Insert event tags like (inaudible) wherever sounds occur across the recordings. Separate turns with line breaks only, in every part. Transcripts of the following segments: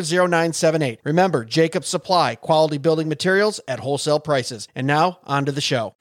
0978. Remember, Jacob Supply, quality building materials at wholesale prices. And now, on to the show.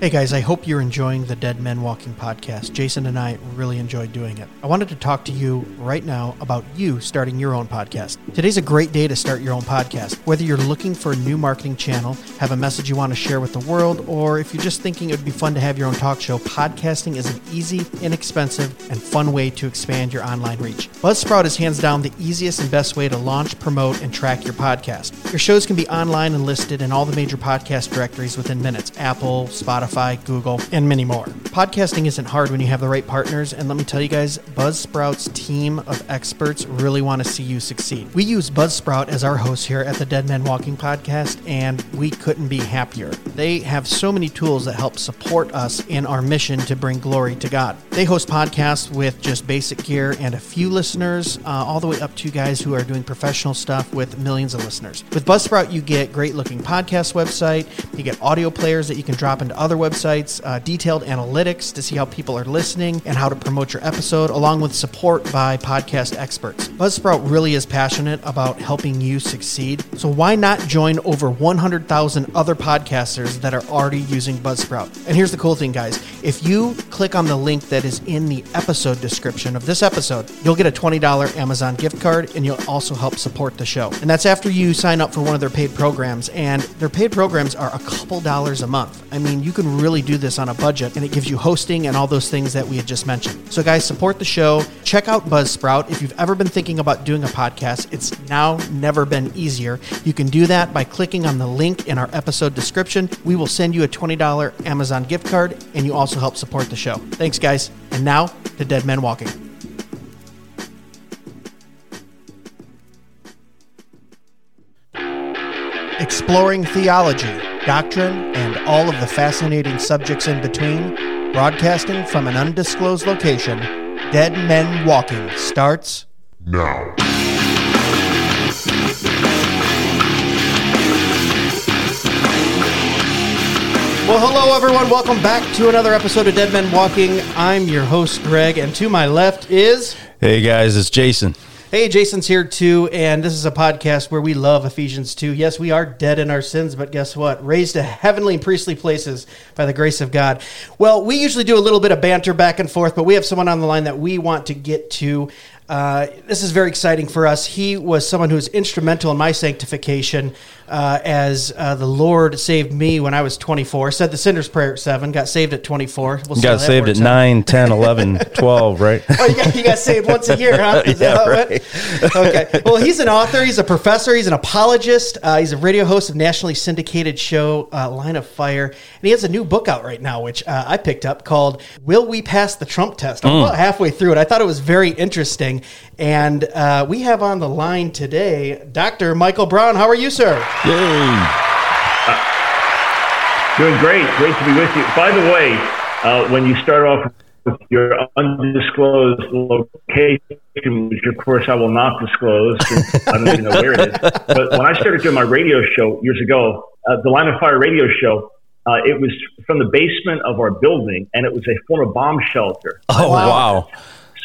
Hey guys, I hope you're enjoying the Dead Men Walking podcast. Jason and I really enjoyed doing it. I wanted to talk to you right now about you starting your own podcast. Today's a great day to start your own podcast. Whether you're looking for a new marketing channel, have a message you want to share with the world, or if you're just thinking it would be fun to have your own talk show, podcasting is an easy, inexpensive, and fun way to expand your online reach. Buzzsprout is hands down the easiest and best way to launch, promote, and track your podcast. Your shows can be online and listed in all the major podcast directories within minutes Apple, Spotify, Google, and many more. Podcasting isn't hard when you have the right partners, and let me tell you guys, Buzzsprout's team of experts really want to see you succeed. We use Buzzsprout as our host here at the Dead Men Walking podcast, and we couldn't be happier. They have so many tools that help support us in our mission to bring glory to God. They host podcasts with just basic gear and a few listeners, uh, all the way up to guys who are doing professional stuff with millions of listeners. With Buzzsprout, you get great looking podcast website, you get audio players that you can drop into other websites, uh, detailed analytics to see how people are listening and how to promote your episode, along with support by podcast experts. Buzzsprout really is passionate about helping you succeed. So why not join over 100,000 other podcasters that are already using Buzzsprout? And here's the cool thing, guys. If you click on the link that is in the episode description of this episode, you'll get a $20 Amazon gift card and you'll also help support the show. And that's after you sign up for one of their paid programs. And their paid programs are a couple dollars a month. I mean, you can really do this on a budget and it gives you hosting and all those things that we had just mentioned. So, guys, support the show. Check out Buzzsprout. If you've ever been thinking about doing a podcast, it's now never been easier. You can do that by clicking on the link in our episode description. We will send you a $20 Amazon gift card and you also help support the show. Thanks, guys. And now to Dead Men Walking. Exploring theology, doctrine, and all of the fascinating subjects in between, Broadcasting from an undisclosed location, Dead Men Walking starts
now.
Well, hello, everyone. Welcome back to another episode of Dead Men Walking. I'm your host, Greg, and to my left is.
Hey, guys, it's Jason.
Hey, Jason's here too, and this is a podcast where we love Ephesians 2. Yes, we are dead in our sins, but guess what? Raised to heavenly and priestly places by the grace of God. Well, we usually do a little bit of banter back and forth, but we have someone on the line that we want to get to. Uh, this is very exciting for us. He was someone who was instrumental in my sanctification uh, as uh, the Lord saved me when I was 24. Said the sinner's prayer at 7, got saved at 24.
We'll got saved at 9, 10, 11, (laughs) 12, right?
oh, you got, you got, saved once a year, huh? (laughs)
Is yeah, right.
Okay. Well, he's an author, he's a professor, he's an apologist, uh, he's a radio host of nationally syndicated show uh, Line of Fire, and he has a new book out right now, which uh, I picked up called Will We Pass the Trump Test? I'm mm. about halfway through it. I thought it was very interesting. And we have on the line today Dr. Michael Brown. How are you, sir?
Yay! Uh,
doing great. Great to be with you. By the way, uh, when you start off with your undisclosed location, which of course I will not disclose, (laughs) I don't even know where it is. But when I started doing my radio show years ago, uh, the Line of Fire radio show, uh, it was from the basement of our building, and it was a former bomb shelter.
Oh wow! wow.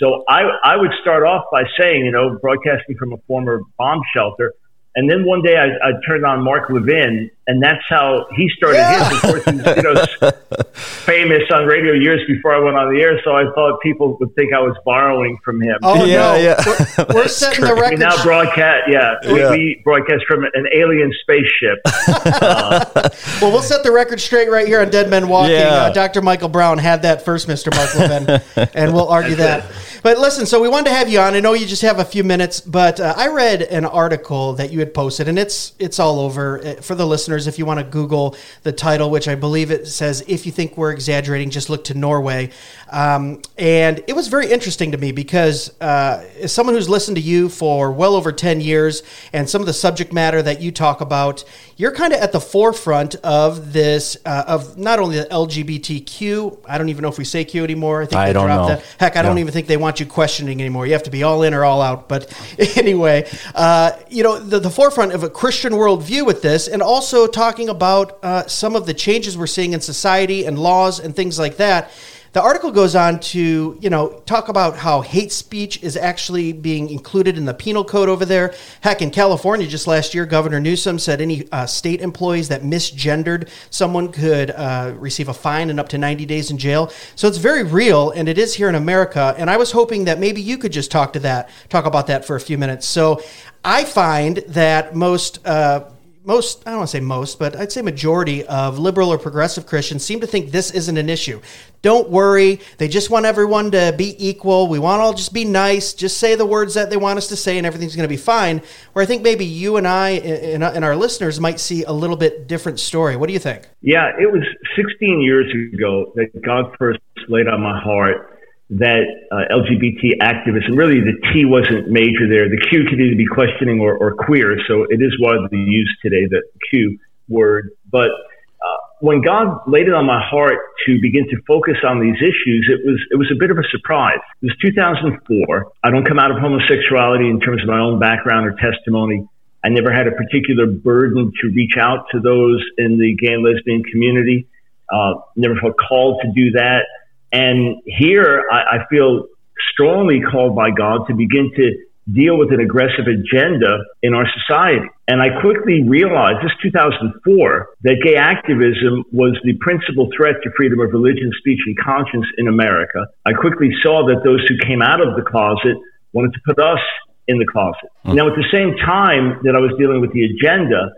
So I I would start off by saying, you know, broadcasting from a former bomb shelter. And then one day I, I, turned on Mark Levin, and that's how he started yeah. his. Of course, he's you know (laughs) famous on radio years before I went on the air, so I thought people would think I was borrowing from him.
Oh yeah, no. yeah. We're, (laughs) we're setting the record.
We now broadcast, yeah, yeah. We, we, broadcast from an alien spaceship. uh, (laughs)
well, we'll set the record straight right here on Dead Men Walking. Yeah. Uh, Dr. Michael Brown had that first, Mr. Mark Levin, and we'll argue that. But listen, so we wanted to have you on. I know you just have a few minutes, but uh, I read an article that you had posted, and it's it's all over uh, for the listeners. If you want to Google the title, which I believe it says, "If you think we're exaggerating, just look to Norway." Um, and it was very interesting to me because uh, as someone who's listened to you for well over ten years, and some of the subject matter that you talk about, you're kind of at the forefront of this uh, of not only the LGBTQ. I don't even know if we say Q anymore.
I think I don't know. That.
Heck, I don't even think they want want you questioning anymore. You have to be all in or all out. But (laughs) anyway, uh, you know, the, the forefront of a Christian worldview with this, and also talking about uh, some of the changes we're seeing in society and laws and things like that the article goes on to, you know, talk about how hate speech is actually being included in the penal code over there. Heck, in California, just last year, Governor Newsom said any uh, state employees that misgendered someone could uh, receive a fine and up to 90 days in jail. So it's very real, and it is here in America. And I was hoping that maybe you could just talk to that, talk about that for a few minutes. So I find that most. Uh, most, I don't want to say most, but I'd say majority of liberal or progressive Christians seem to think this isn't an issue. Don't worry. They just want everyone to be equal. We want all just be nice. Just say the words that they want us to say, and everything's going to be fine. Where I think maybe you and I and, and our listeners might see a little bit different story. What do you think?
Yeah, it was 16 years ago that God first laid on my heart that uh, LGBT activism, really the T wasn't major there. The Q could either be questioning or, or queer, so it is widely used today, the Q word. But uh, when God laid it on my heart to begin to focus on these issues, it was it was a bit of a surprise. It was 2004. I don't come out of homosexuality in terms of my own background or testimony. I never had a particular burden to reach out to those in the gay and lesbian community. Uh, never felt called to do that. And here I, I feel strongly called by God to begin to deal with an aggressive agenda in our society. And I quickly realized, this 2004, that gay activism was the principal threat to freedom of religion, speech, and conscience in America. I quickly saw that those who came out of the closet wanted to put us in the closet. Now, at the same time that I was dealing with the agenda,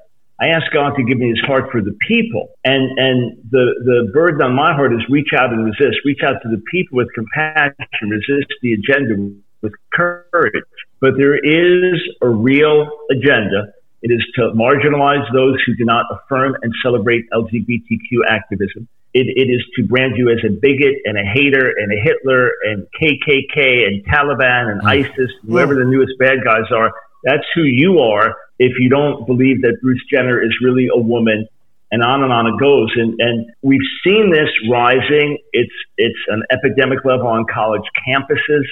I ask God to give me his heart for the people. And, and the, the burden on my heart is reach out and resist. Reach out to the people with compassion, resist the agenda with courage. But there is a real agenda. It is to marginalize those who do not affirm and celebrate LGBTQ activism. It, it is to brand you as a bigot and a hater and a Hitler and KKK and Taliban and hmm. ISIS, whoever the newest bad guys are. That's who you are if you don't believe that Bruce Jenner is really a woman and on and on it goes. And, and we've seen this rising. It's, it's an epidemic level on college campuses.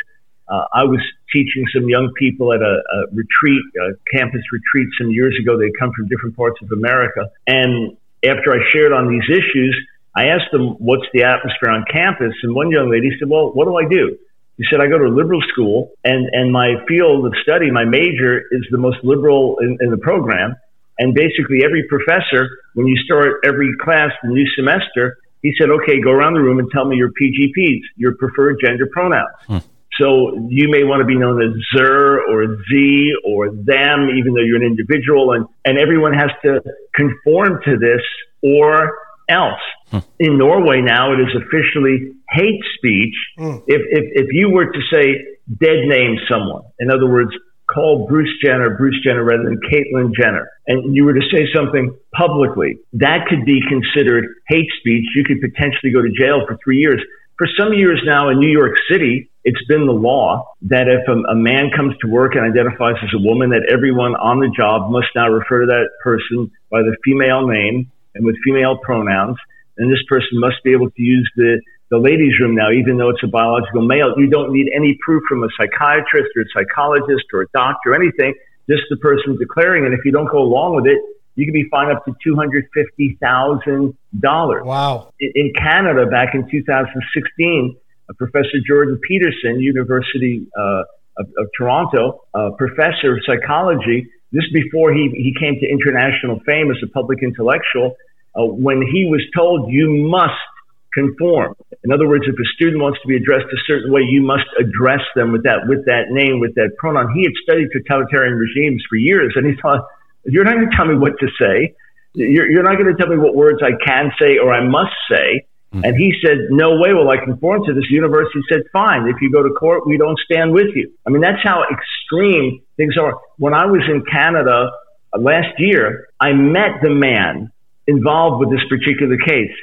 Uh, I was teaching some young people at a, a retreat, a campus retreat some years ago. They come from different parts of America. And after I shared on these issues, I asked them, what's the atmosphere on campus? And one young lady said, well, what do I do? He said, I go to a liberal school and, and my field of study, my major is the most liberal in, in the program. And basically every professor, when you start every class, the new semester, he said, okay, go around the room and tell me your PGPs, your preferred gender pronouns. Hmm. So you may want to be known as Zer or Z or them, even though you're an individual. And, and everyone has to conform to this or else. Hmm. In Norway now, it is officially hate speech. Hmm. If, if, if you were to say dead name someone, in other words, call Bruce Jenner Bruce Jenner rather than Caitlyn Jenner, and you were to say something publicly, that could be considered hate speech. You could potentially go to jail for three years. For some years now in New York City, it's been the law that if a, a, man comes to work and identifies as a woman, that everyone on the job must now refer to that person by the female name and with female pronouns. And this person must be able to use the, the ladies' room now, even though it's a biological male. You don't need any proof from a psychiatrist or a psychologist or a doctor or anything, just the person declaring. And if you don't go along with it, you can be fined up to $250,000.
Wow.
In Canada, back in 2016, Professor Jordan Peterson, University uh, of, of, Toronto, professor of psychology, this before he, he came to international fame as a public intellectual, uh, when he was told you must conform. In other words, if a student wants to be addressed a certain way, you must address them with that with that name, with that pronoun. He had studied totalitarian regimes for years, and he thought, "You're not going to tell me what to say. You're, you're not going to tell me what words I can say or I must say." Mm-hmm. And he said, "No way will I conform to this." University said, "Fine. If you go to court, we don't stand with you." I mean, that's how extreme things are. When I was in Canada uh, last year, I met the man involved with this particular case.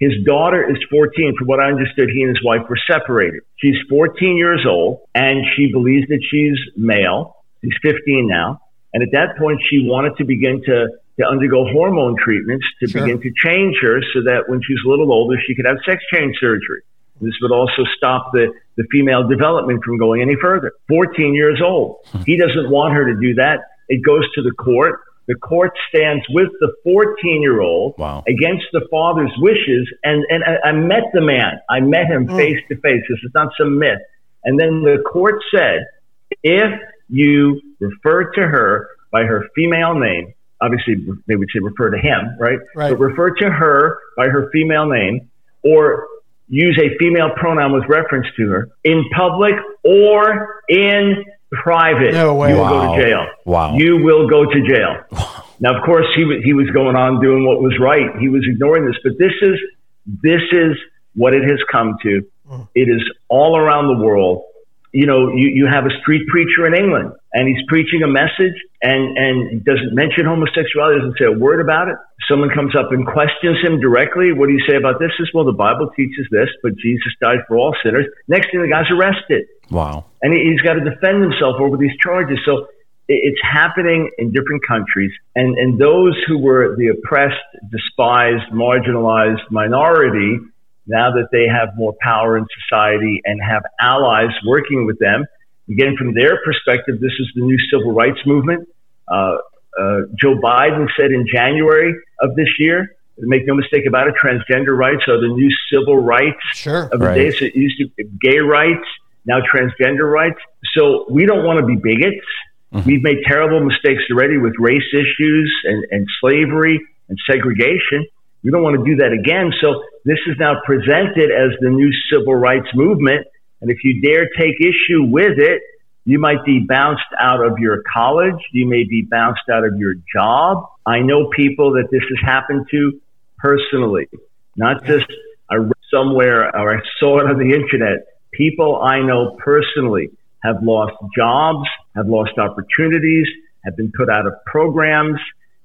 His daughter is 14. From what I understood, he and his wife were separated. She's 14 years old, and she believes that she's male. She's 15 now. And at that point, she wanted to begin to to undergo hormone treatments to sure. begin to change her so that when she's a little older, she could have sex change surgery. This would also stop the, the female development from going any further. 14 years old. Hmm. He doesn't want her to do that. It goes to the court. The court stands with the 14 year old
wow.
against the father's wishes. And, and I, I met the man. I met him face to face. This is not some myth. And then the court said, if you refer to her by her female name, obviously they would say refer to him, right?
right?
But refer to her by her female name or use a female pronoun with reference to her in public or in private.
No way.
You will
wow.
go to jail.
Wow.
You will go to jail. Now, of course, he was, he was going on doing what was right. He was ignoring this, but this is, this is what it has come to. Mm. It is all around the world you know, you, you have a street preacher in England and he's preaching a message and, and doesn't mention homosexuality, doesn't say a word about it. Someone comes up and questions him directly. What do you say about this? Well, the Bible teaches this, but Jesus died for all sinners. Next thing, the guy's arrested.
Wow.
And he, he's got to defend himself over these charges. So it's happening in different countries. And, and those who were the oppressed, despised, marginalized minority now that they have more power in society and have allies working with them. Again, from their perspective, this is the new civil rights movement. Uh, uh, Joe Biden said in January of this year, make no mistake about it, transgender rights are the new civil rights
sure.
of the right. day. So it used to be gay rights, now transgender rights. So we don't want to be bigots. Mm-hmm. We've made terrible mistakes already with race issues and, and slavery and segregation. We don't want to do that again. So this is now presented as the new civil rights movement. And if you dare take issue with it, you might be bounced out of your college. You may be bounced out of your job. I know people that this has happened to personally, not just I read somewhere or I saw it on the internet. People I know personally have lost jobs, have lost opportunities, have been put out of programs.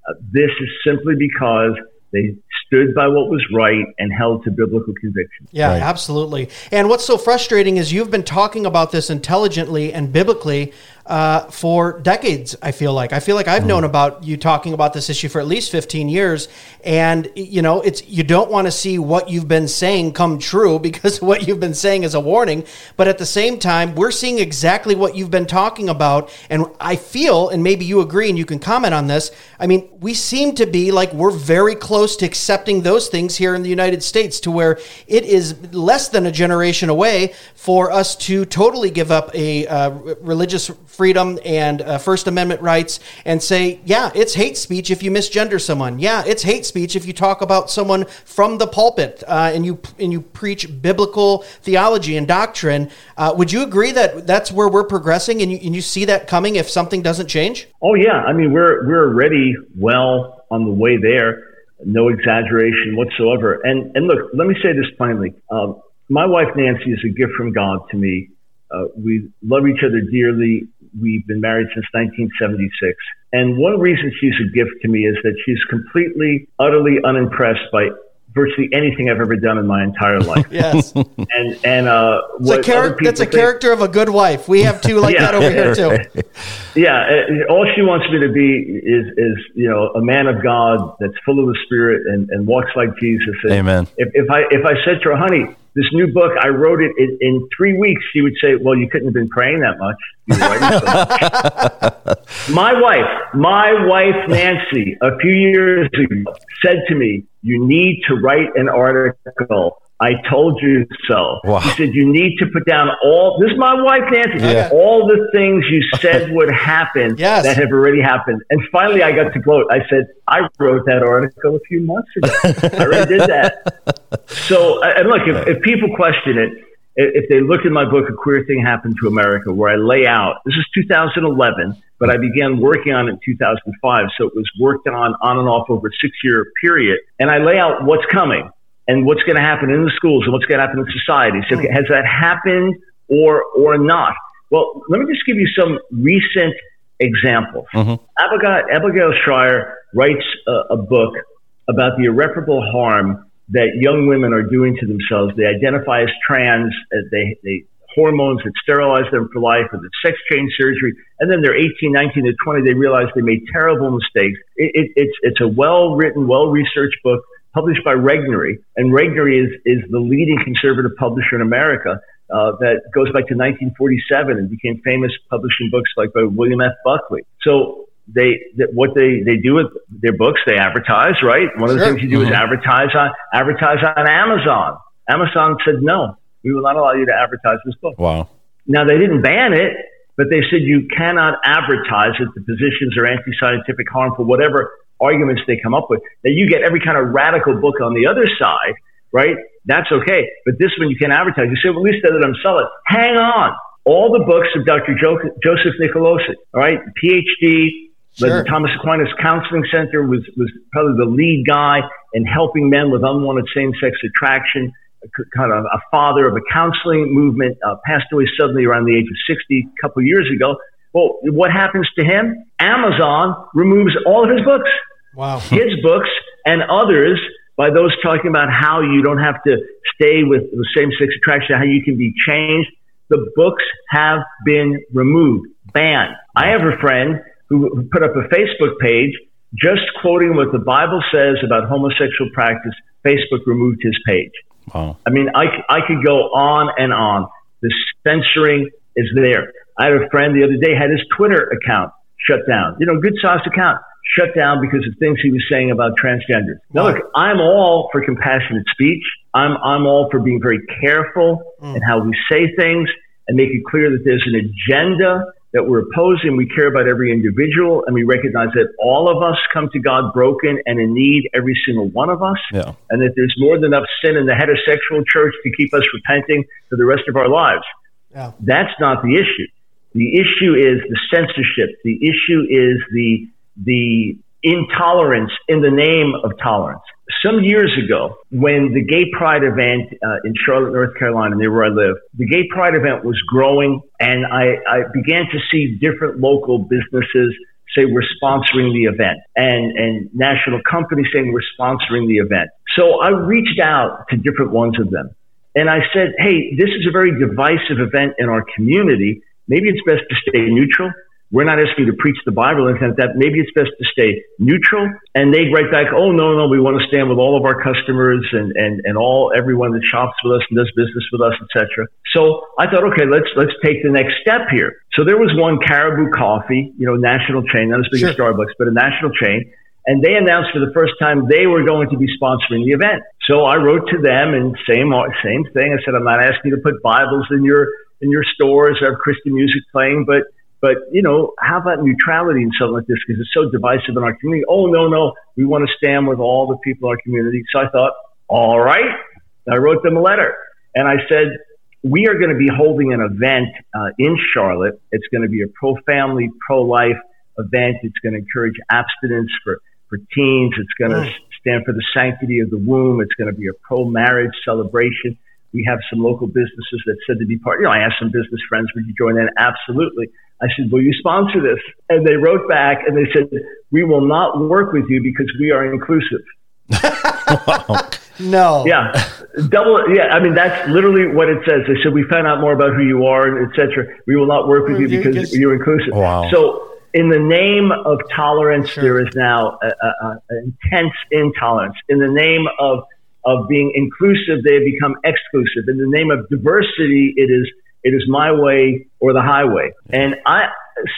Uh, this is simply because they stood by what was right and held to biblical conviction.
Yeah,
right.
absolutely. And what's so frustrating is you've been talking about this intelligently and biblically uh, for decades. I feel like I feel like I've mm. known about you talking about this issue for at least 15 years, and you know it's you don't want to see what you've been saying come true (laughs) because what you've been saying is a warning. But at the same time, we're seeing exactly what you've been talking about, and I feel, and maybe you agree, and you can comment on this. I mean, we seem to be like we're very close to accepting those things here in the United States, to where it is less than a generation away for us to totally give up a uh, religious freedom and uh, First Amendment rights and say, yeah, it's hate speech if you misgender someone. Yeah, it's hate speech if you talk about someone from the pulpit uh, and you and you preach biblical theology and doctrine. Uh, would you agree that that's where we're progressing and you, and you see that coming if something doesn't change?
Oh yeah, I mean we're we're already well on the way there. No exaggeration whatsoever. And and look, let me say this plainly. Um, my wife Nancy is a gift from God to me. Uh, we love each other dearly. We've been married since 1976. And one reason she's a gift to me is that she's completely, utterly unimpressed by virtually anything I've ever done in my entire life. (laughs)
yes.
And and uh,
what char- that's a think, character of a good wife. We have two like (laughs) yeah, that over here too. (laughs)
Yeah. Uh, all she wants me to be is is you know a man of God that's full of the Spirit and, and walks like Jesus. And
Amen.
If, if I if I said to her, honey, this new book, I wrote it in, in, three weeks. She would say, "Well, you couldn't have been praying that much. So my wife, my wife Nancy, a few years ago, said to me, "You need to write an article I told you so. Wow. He said, You need to put down all this is my wife, Nancy, yeah. all the things you (laughs) said would happen yes. that have already happened. And finally, I got to gloat. I said, I wrote that article a few months ago. I already did that. (laughs) So, uh, and look, if, if people question it, if they look in my book, A Queer Thing Happened to America, where I lay out, this is 2011, but I began working on it in 2005. So it was worked on on and off over a six year period. And I lay out what's coming and what's going to happen in the schools and what's going to happen in society. So has that happened or or not? Well, let me just give you some recent examples. Mm-hmm. Abigail, Abigail Shrier writes a, a book about the irreparable harm that young women are doing to themselves. They identify as trans. Uh, they, they hormones that sterilize them for life, or the sex change surgery, and then they're 18, 19, to 20. They realize they made terrible mistakes. It, it, it's it's a well written, well researched book published by Regnery, and Regnery is is the leading conservative publisher in America. Uh, that goes back to 1947 and became famous publishing books like by William F. Buckley. So they, what they, they do with their books, they advertise, right? One of the sure. things you do mm-hmm. is advertise on, advertise on Amazon. Amazon said, no, we will not allow you to advertise this book.
Wow.
Now they didn't ban it, but they said you cannot advertise it. The positions are anti-scientific, harmful, whatever arguments they come up with, that you get every kind of radical book on the other side, right? That's okay. But this one you can't advertise. You say, well, at least they let them sell it. Hang on. All the books of Dr. Jo- Joseph Nicolosi, all right, PhD, sure. the Thomas Aquinas Counseling Center was, was probably the lead guy in helping men with unwanted same-sex attraction, kind of a father of a counseling movement, uh, passed away suddenly around the age of 60 a couple years ago. Well, what happens to him? Amazon removes all of his books.
Wow.
His books and others by those talking about how you don't have to stay with the same sex attraction, how you can be changed. The books have been removed, banned. I have a friend who put up a Facebook page just quoting what the Bible says about homosexual practice. Facebook removed his page. Wow. I mean, I, I could go on and on. The censoring is there. I had a friend the other day had his Twitter account shut down. You know, good sized account shut down because of things he was saying about transgenders. Now, look, I'm all for compassionate speech. I'm, I'm all for being very careful mm. in how we say things and make it clear that there's an agenda that we're opposing. We care about every individual and we recognize that all of us come to God broken and in need, every single one of us.
Yeah.
And that there's more than enough sin in the heterosexual church to keep us repenting for the rest of our lives. Yeah. That's not the issue. The issue is the censorship. The issue is the the intolerance in the name of tolerance. Some years ago, when the Gay Pride event uh, in Charlotte, North Carolina, near where I live, the Gay Pride event was growing, and I, I began to see different local businesses say we're sponsoring the event, and and national companies saying we're sponsoring the event. So I reached out to different ones of them, and I said, "Hey, this is a very divisive event in our community." Maybe it's best to stay neutral we're not asking you to preach the Bible and that. Maybe it's best to stay neutral. And they'd write back, oh, no, no, we want to stand with all of our customers and, and, and all everyone that shops with us and does business with us, etc. So I thought, okay, let's let's take the next step here. So there was one Caribou Coffee, you know, national chain, not as big sure. as Starbucks, but a national chain. And they announced for the first time they were going to be sponsoring the event. So I wrote to them and same same thing. I said, I'm not asking you to put Bibles in your in your stores have Christian music playing, but but, you know, how about neutrality in something like this? Because it's so divisive in our community. Oh, no, no. We want to stand with all the people in our community. So I thought, all right. I wrote them a letter and I said, we are going to be holding an event uh, in Charlotte. It's going to be a pro family, pro life event. It's going to encourage abstinence for, for teens. It's going to stand for the sanctity of the womb. It's going to be a pro marriage celebration. We have some local businesses that said to be part. You know, I asked some business friends, would you join in? Absolutely. I said, will you sponsor this? And they wrote back and they said, we will not work with you because we are inclusive. (laughs)
no.
Yeah. Double. Yeah. I mean, that's literally what it says. They said, we found out more about who you are, and etc. We will not work with you because you're inclusive.
Wow.
So in the name of tolerance, sure. there is now an intense intolerance. In the name of, of being inclusive, they have become exclusive. In the name of diversity, it is it is my way or the highway. And I,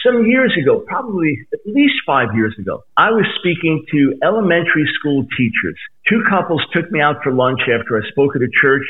some years ago, probably at least five years ago, I was speaking to elementary school teachers. Two couples took me out for lunch after I spoke at a church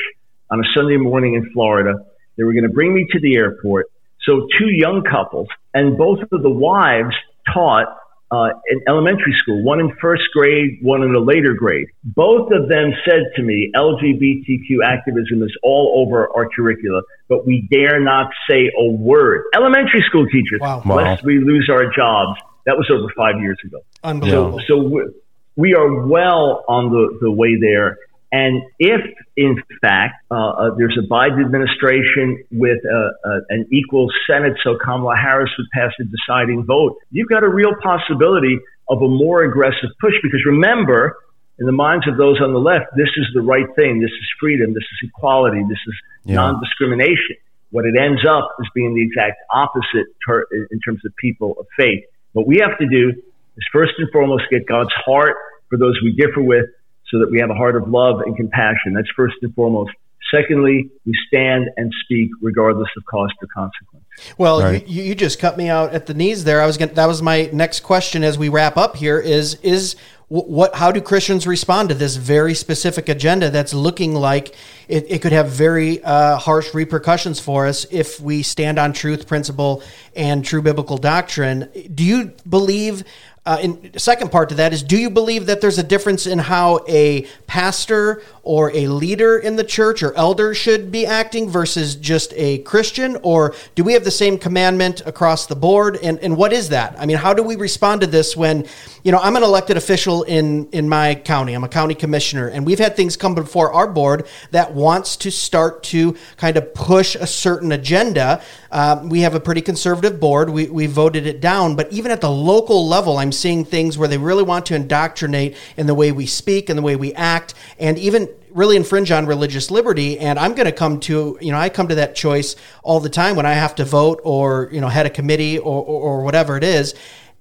on a Sunday morning in Florida. They were going to bring me to the airport. So two young couples and both of the wives taught uh, in elementary school, one in first grade, one in a later grade. Both of them said to me, LGBTQ activism is all over our curricula, but we dare not say a word. Elementary school teachers, wow. lest we lose our jobs. That was over five years ago.
Unbelievable.
So, so we are well on the, the way there. And if, in fact, uh, uh, there's a Biden administration with uh, uh, an equal Senate, so Kamala Harris would pass the deciding vote, you've got a real possibility of a more aggressive push. Because remember, in the minds of those on the left, this is the right thing. This is freedom. This is equality. This is yeah. non-discrimination. What it ends up is being the exact opposite ter- in terms of people of faith. What we have to do is first and foremost get God's heart for those we differ with so that we have a heart of love and compassion. That's first and foremost. Secondly, we stand and speak regardless of cost or consequence.
Well, right. you, you just cut me out at the knees there. I was going that was my next question as we wrap up here is is what how do Christians respond to this very specific agenda that's looking like it, it could have very uh, harsh repercussions for us if we stand on truth, principle, and true biblical doctrine? Do you believe uh, and second part to that is do you believe that there's a difference in how a pastor or a leader in the church or elder should be acting versus just a Christian? Or do we have the same commandment across the board? And, and what is that? I mean, how do we respond to this when, you know, I'm an elected official in, in my county, I'm a county commissioner, and we've had things come before our board that wants to start to kind of push a certain agenda. Um, we have a pretty conservative board, we, we voted it down, but even at the local level, I'm seeing things where they really want to indoctrinate in the way we speak and the way we act, and even really infringe on religious liberty. And I'm going to come to, you know, I come to that choice all the time when I have to vote or, you know, head a committee or, or, or whatever it is.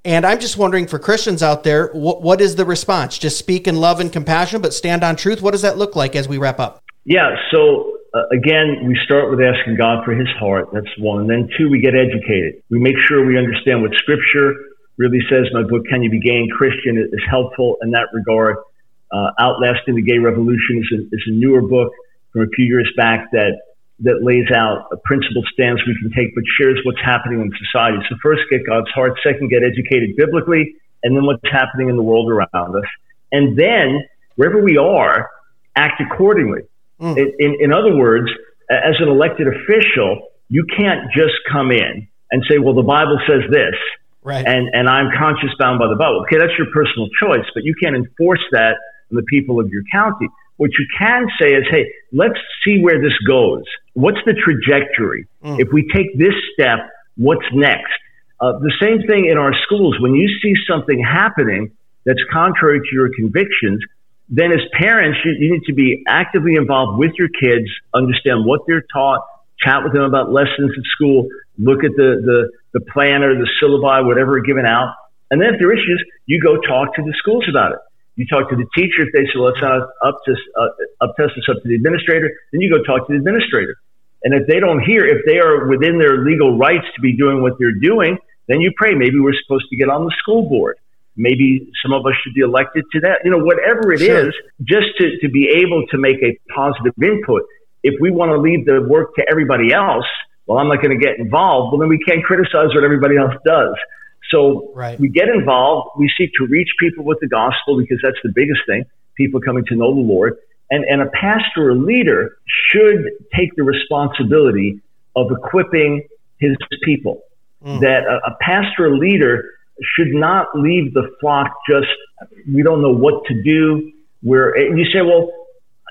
And I'm just wondering for Christians out there, what, what is the response? Just speak in love and compassion, but stand on truth. What does that look like as we wrap up?
Yeah. So uh, again, we start with asking God for his heart. That's one. And then two, we get educated. We make sure we understand what scripture really says. My book, Can You Be Gay and Christian, is helpful in that regard. Uh, Outlasting the Gay Revolution is a, is a newer book from a few years back that that lays out a principled stance we can take, but shares what's happening in society. So first, get God's heart. Second, get educated biblically, and then what's happening in the world around us. And then, wherever we are, act accordingly. Mm. In, in, in other words, as an elected official, you can't just come in and say, well, the Bible says this.
Right.
And, and I'm conscious bound by the Bible. Okay, that's your personal choice, but you can't enforce that on the people of your county. What you can say is, hey, let's see where this goes. What's the trajectory? Mm. If we take this step, what's next? Uh, the same thing in our schools. When you see something happening that's contrary to your convictions, then as parents, you, you need to be actively involved with your kids, understand what they're taught, chat with them about lessons at school, look at the, the, the plan or the syllabi, whatever given out. And then if there are issues, you go talk to the schools about it. You talk to the teacher. If they say, well, it's not up to, uh, up to us, it's up to the administrator, then you go talk to the administrator. And if they don't hear, if they are within their legal rights to be doing what they're doing, then you pray. Maybe we're supposed to get on the school board. Maybe some of us should be elected to that. You know, whatever it sure. is, just to, to be able to make a positive input. If we want to leave the work to everybody else, well, I'm not going to get involved. Well, then we can't criticize what everybody else does. So right. we get involved. We seek to reach people with the gospel because that's the biggest thing. People coming to know the Lord. And, and a pastor or leader should take the responsibility of equipping his people. Mm. That a, a pastor or leader should not leave the flock just, we don't know what to do. Where you say, well,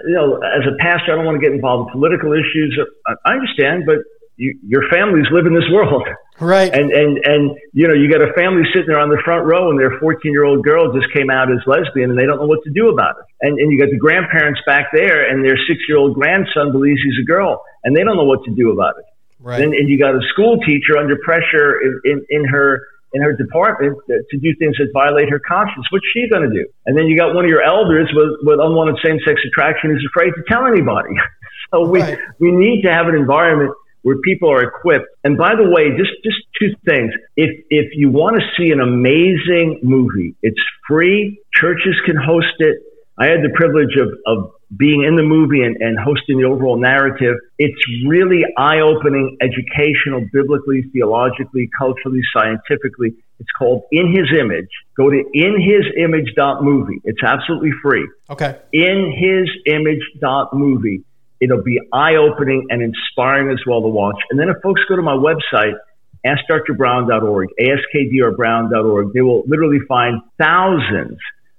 you know, as a pastor, I don't want to get involved in political issues. I understand, but you, your families live in this world.
Right.
And, and, and, you know, you got a family sitting there on the front row and their 14 year old girl just came out as lesbian and they don't know what to do about it. And, and you got the grandparents back there and their six year old grandson believes he's a girl and they don't know what to do about it. Right. And, and you got a school teacher under pressure in, in, in her, in her department to do things that violate her conscience. What's she going to do? And then you got one of your elders with, with unwanted same sex attraction who's afraid to tell anybody. (laughs) so right. we, we need to have an environment where people are equipped. And by the way, just, just two things. If, if you want to see an amazing movie, it's free. Churches can host it. I had the privilege of, of being in the movie and, and hosting the overall narrative. It's really eye opening, educational, biblically, theologically, culturally, scientifically. It's called In His Image. Go to inhisimage.movie. It's absolutely free.
Okay.
Inhisimage.movie. It'll be eye opening and inspiring as well to watch. And then if folks go to my website, askdrbrown.org, askdrbrown.org, they will literally find thousands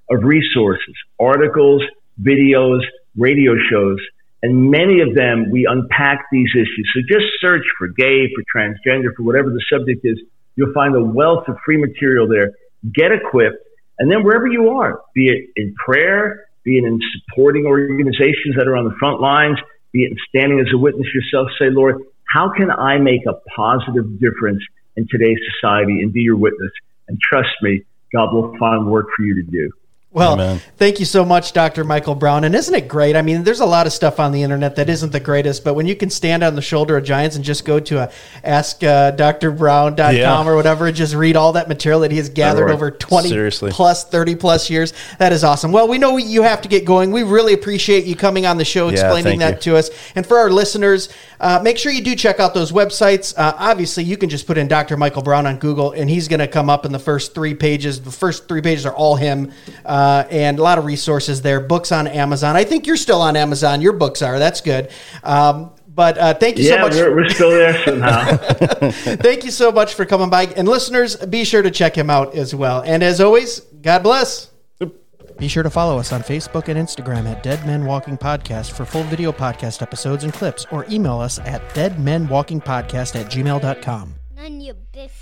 of resources, articles, videos, radio shows, and many of them we unpack these issues. So just search for gay, for transgender, for whatever the subject is. You'll find a wealth of free material there. Get equipped. And then wherever you are, be it in prayer, be it in supporting organizations that are on the front lines, be standing as a witness yourself, say, Lord, how can I make a positive difference in today's society and be your witness? And trust me, God will find work for you to do.
Well, Amen. thank you so much, Dr. Michael Brown. And isn't it great? I mean, there's a lot of stuff on the internet that isn't the greatest, but when you can stand on the shoulder of giants and just go to a askdrbrown.com uh, yeah. or whatever and just read all that material that he has gathered over 20 Seriously. plus, 30 plus years, that is awesome. Well, we know you have to get going. We really appreciate you coming on the show, explaining yeah, that you. to us. And for our listeners, uh, make sure you do check out those websites. Uh, obviously, you can just put in Dr. Michael Brown on Google, and he's going to come up in the first three pages. The first three pages are all him. Uh, uh, and a lot of resources there. Books on Amazon. I think you're still on Amazon. Your books are. That's good. Um, but uh, thank you
yeah,
so much.
We're, we're still there somehow. (laughs) (laughs)
thank you so much for coming by. And listeners, be sure to check him out as well. And as always, God bless. Be sure to follow us on Facebook and Instagram at Dead Men Walking Podcast for full video podcast episodes and clips, or email us at deadmenwalkingpodcast at gmail.com. None your biscuits.